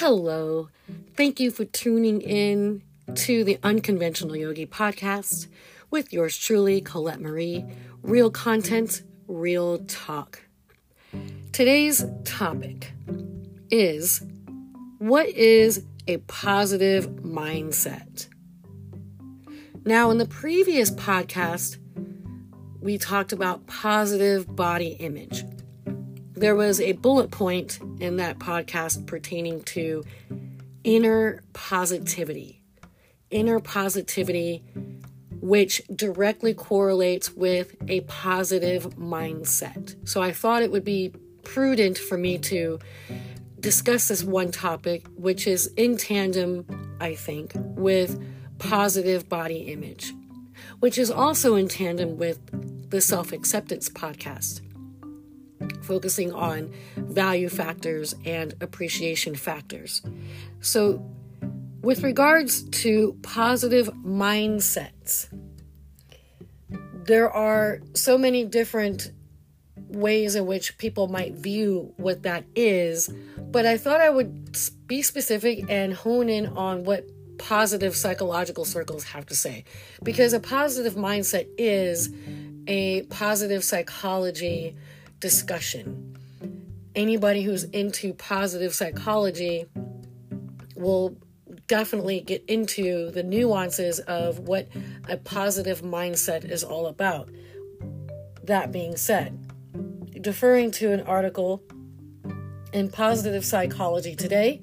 Hello. Thank you for tuning in to the Unconventional Yogi podcast with yours truly, Colette Marie. Real content, real talk. Today's topic is what is a positive mindset? Now, in the previous podcast, we talked about positive body image there was a bullet point in that podcast pertaining to inner positivity. Inner positivity, which directly correlates with a positive mindset. So I thought it would be prudent for me to discuss this one topic, which is in tandem, I think, with positive body image, which is also in tandem with the self acceptance podcast focusing on value factors and appreciation factors. So, with regards to positive mindsets, there are so many different ways in which people might view what that is, but I thought I would be specific and hone in on what positive psychological circles have to say. Because a positive mindset is a positive psychology discussion. Anybody who's into positive psychology will definitely get into the nuances of what a positive mindset is all about. That being said, deferring to an article in Positive Psychology Today,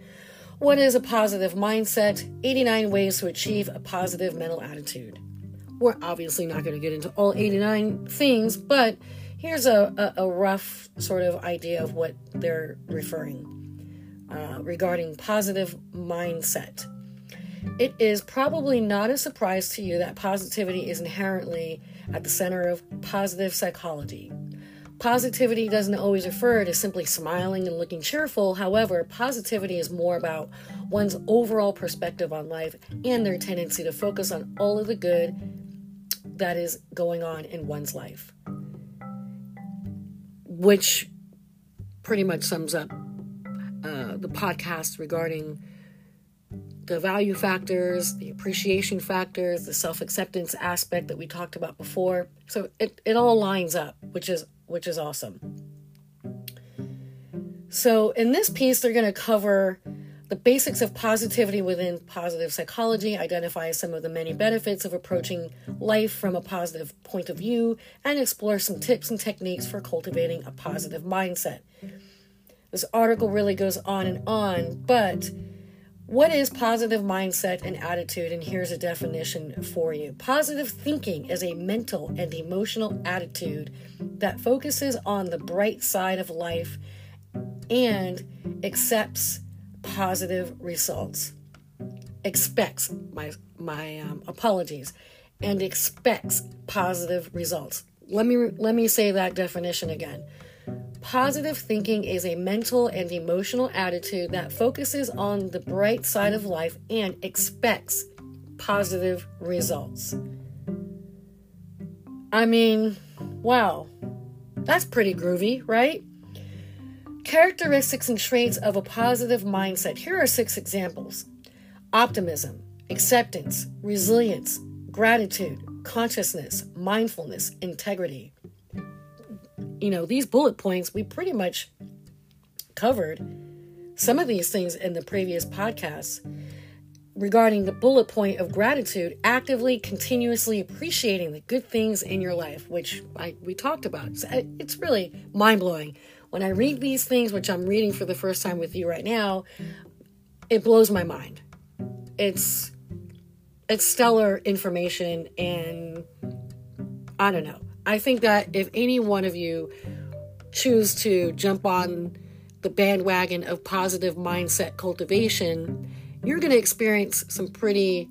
what is a positive mindset? 89 ways to achieve a positive mental attitude. We're obviously not going to get into all 89 things, but Here's a, a, a rough sort of idea of what they're referring uh, regarding positive mindset. It is probably not a surprise to you that positivity is inherently at the center of positive psychology. Positivity doesn't always refer to simply smiling and looking cheerful. However, positivity is more about one's overall perspective on life and their tendency to focus on all of the good that is going on in one's life which pretty much sums up uh, the podcast regarding the value factors, the appreciation factors, the self acceptance aspect that we talked about before. So it, it all lines up, which is which is awesome. So in this piece, they're going to cover the basics of positivity within positive psychology, identify some of the many benefits of approaching life from a positive point of view, and explore some tips and techniques for cultivating a positive mindset. This article really goes on and on, but what is positive mindset and attitude? And here's a definition for you. Positive thinking is a mental and emotional attitude that focuses on the bright side of life and accepts positive results. Expects my my um, apologies, and expects positive results. Let me let me say that definition again. Positive thinking is a mental and emotional attitude that focuses on the bright side of life and expects positive results. I mean, wow, that's pretty groovy, right? Characteristics and traits of a positive mindset. Here are six examples optimism, acceptance, resilience, gratitude, consciousness, mindfulness, integrity. You know, these bullet points, we pretty much covered some of these things in the previous podcasts regarding the bullet point of gratitude, actively, continuously appreciating the good things in your life, which I, we talked about. It's really mind blowing when I read these things, which I'm reading for the first time with you right now, it blows my mind. It's it's stellar information and I don't know. I think that if any one of you choose to jump on the bandwagon of positive mindset cultivation, you're going to experience some pretty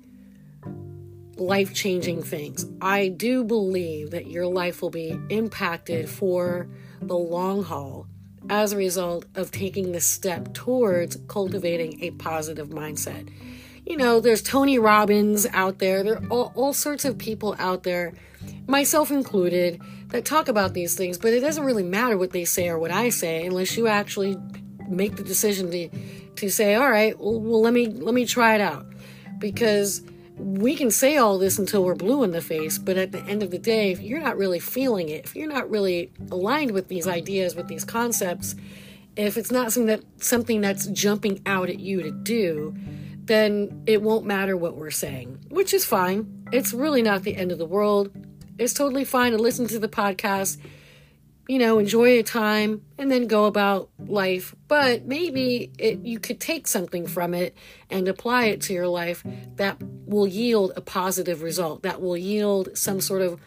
life changing things. I do believe that your life will be impacted for the long haul as a result of taking the step towards cultivating a positive mindset. You know, there's Tony Robbins out there, there are all, all sorts of people out there, myself included, that talk about these things, but it doesn't really matter what they say or what I say unless you actually make the decision to to say, all right, well, let me let me try it out. Because we can say all this until we're blue in the face, but at the end of the day, if you're not really feeling it, if you're not really aligned with these ideas, with these concepts, if it's not something that something that's jumping out at you to do, then it won't matter what we're saying, which is fine. It's really not the end of the world. It's totally fine to listen to the podcast you know, enjoy your time and then go about life. But maybe it, you could take something from it and apply it to your life that will yield a positive result, that will yield some sort of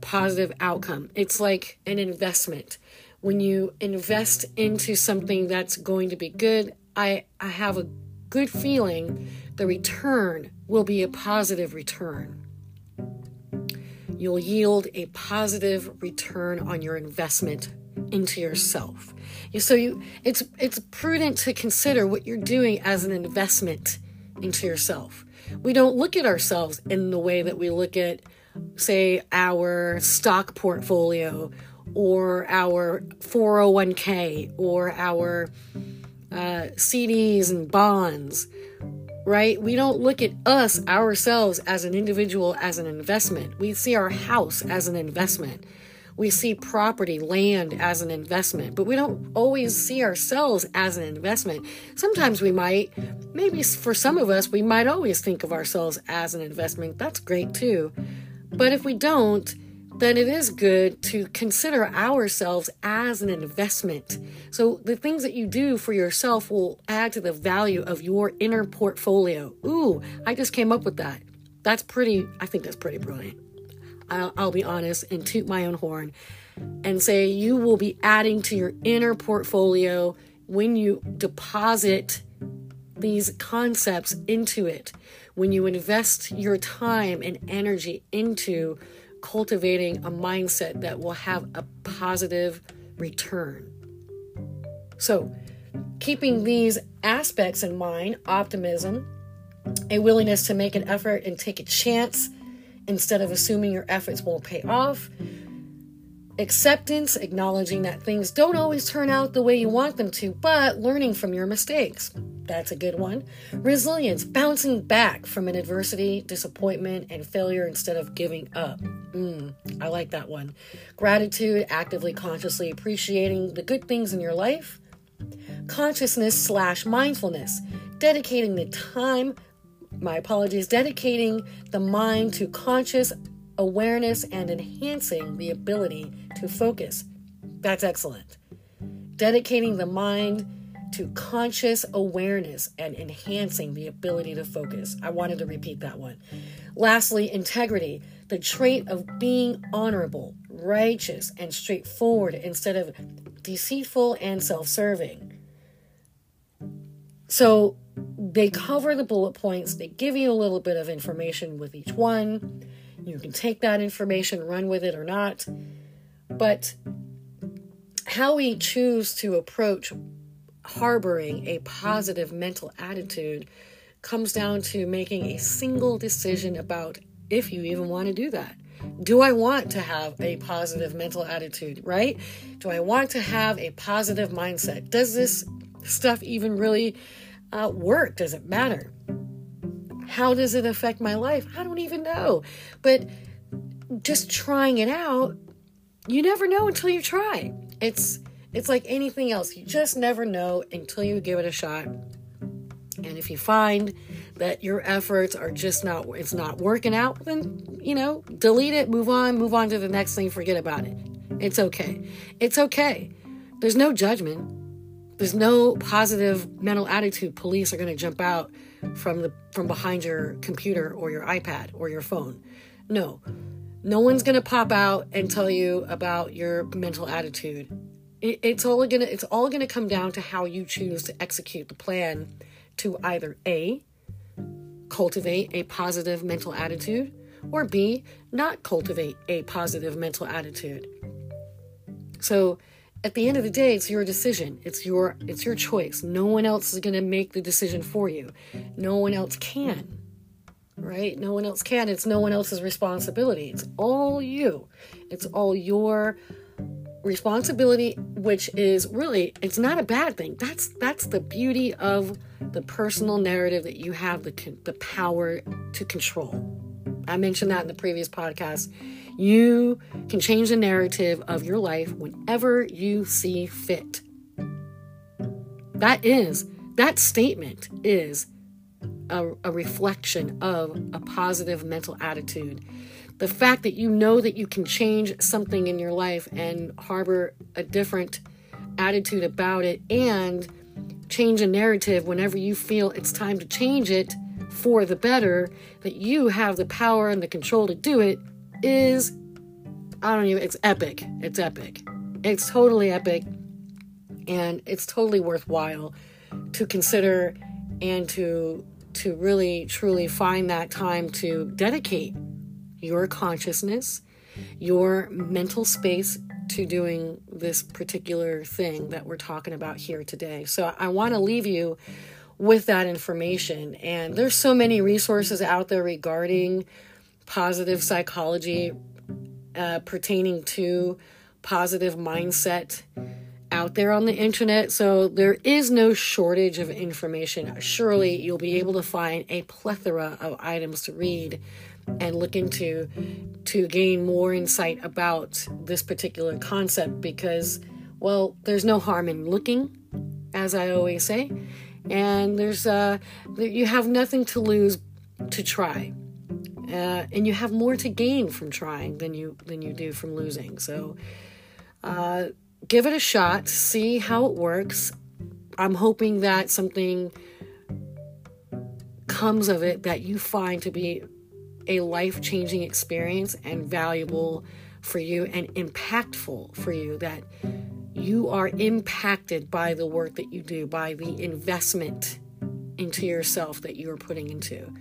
positive outcome. It's like an investment. When you invest into something that's going to be good, I, I have a good feeling the return will be a positive return you'll yield a positive return on your investment into yourself. So you it's it's prudent to consider what you're doing as an investment into yourself. We don't look at ourselves in the way that we look at say our stock portfolio or our 401k or our uh, CDs and bonds right? We don't look at us, ourselves, as an individual, as an investment. We see our house as an investment. We see property, land as an investment, but we don't always see ourselves as an investment. Sometimes we might, maybe for some of us, we might always think of ourselves as an investment. That's great too. But if we don't, then it is good to consider ourselves as an investment. So the things that you do for yourself will add to the value of your inner portfolio. Ooh, I just came up with that. That's pretty, I think that's pretty brilliant. I'll, I'll be honest and toot my own horn and say you will be adding to your inner portfolio when you deposit these concepts into it, when you invest your time and energy into cultivating a mindset that will have a positive return. So, keeping these aspects in mind optimism, a willingness to make an effort and take a chance instead of assuming your efforts won't pay off, acceptance, acknowledging that things don't always turn out the way you want them to, but learning from your mistakes. That's a good one. Resilience, bouncing back from an adversity, disappointment, and failure instead of giving up. Mm, I like that one. Gratitude, actively, consciously appreciating the good things in your life. Consciousness slash mindfulness, dedicating the time, my apologies, dedicating the mind to conscious awareness and enhancing the ability to focus. That's excellent. Dedicating the mind to conscious awareness and enhancing the ability to focus. I wanted to repeat that one. Lastly, integrity, the trait of being honorable, righteous, and straightforward instead of deceitful and self serving. So they cover the bullet points, they give you a little bit of information with each one. You can take that information, run with it or not. But how we choose to approach harboring a positive mental attitude comes down to making a single decision about if you even want to do that. Do I want to have a positive mental attitude, right? Do I want to have a positive mindset? Does this stuff even really uh, work? Does it matter? How does it affect my life? I don't even know. But just trying it out, you never know until you try. It's it's like anything else. You just never know until you give it a shot. And if you find that your efforts are just not it's not working out, then you know, delete it, move on, move on to the next thing, forget about it. It's okay. It's okay. There's no judgment. There's no positive mental attitude police are going to jump out from the from behind your computer or your iPad or your phone. No. No one's going to pop out and tell you about your mental attitude it, it's all gonna it's all gonna come down to how you choose to execute the plan to either a cultivate a positive mental attitude or b not cultivate a positive mental attitude. So at the end of the day it's your decision. It's your it's your choice. No one else is going to make the decision for you. No one else can right? No one else can. It's no one else's responsibility. It's all you. It's all your responsibility which is really it's not a bad thing. That's that's the beauty of the personal narrative that you have the the power to control. I mentioned that in the previous podcast. You can change the narrative of your life whenever you see fit. That is that statement is a, a reflection of a positive mental attitude the fact that you know that you can change something in your life and harbor a different attitude about it and change a narrative whenever you feel it's time to change it for the better, that you have the power and the control to do it is, I don't even, it's epic. It's epic. It's totally epic. And it's totally worthwhile to consider and to to really truly find that time to dedicate your consciousness, your mental space to doing this particular thing that we're talking about here today. So I want to leave you with that information. And there's so many resources out there regarding positive psychology uh, pertaining to positive mindset out there on the internet. So there is no shortage of information. Surely you'll be able to find a plethora of items to read and look into to gain more insight about this particular concept because, well, there's no harm in looking, as I always say, and there's uh, you have nothing to lose to try. Uh, and you have more to gain from trying than you than you do from losing. So, uh, give it a shot, see how it works. I'm hoping that something comes of it that you find to be a life changing experience and valuable for you and impactful for you that you are impacted by the work that you do, by the investment into yourself that you are putting into.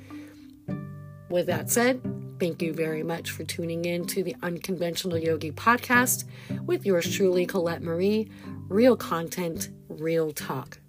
With that said, thank you very much for tuning in to the Unconventional Yogi podcast with yours truly, Colette Marie. Real content, real talk.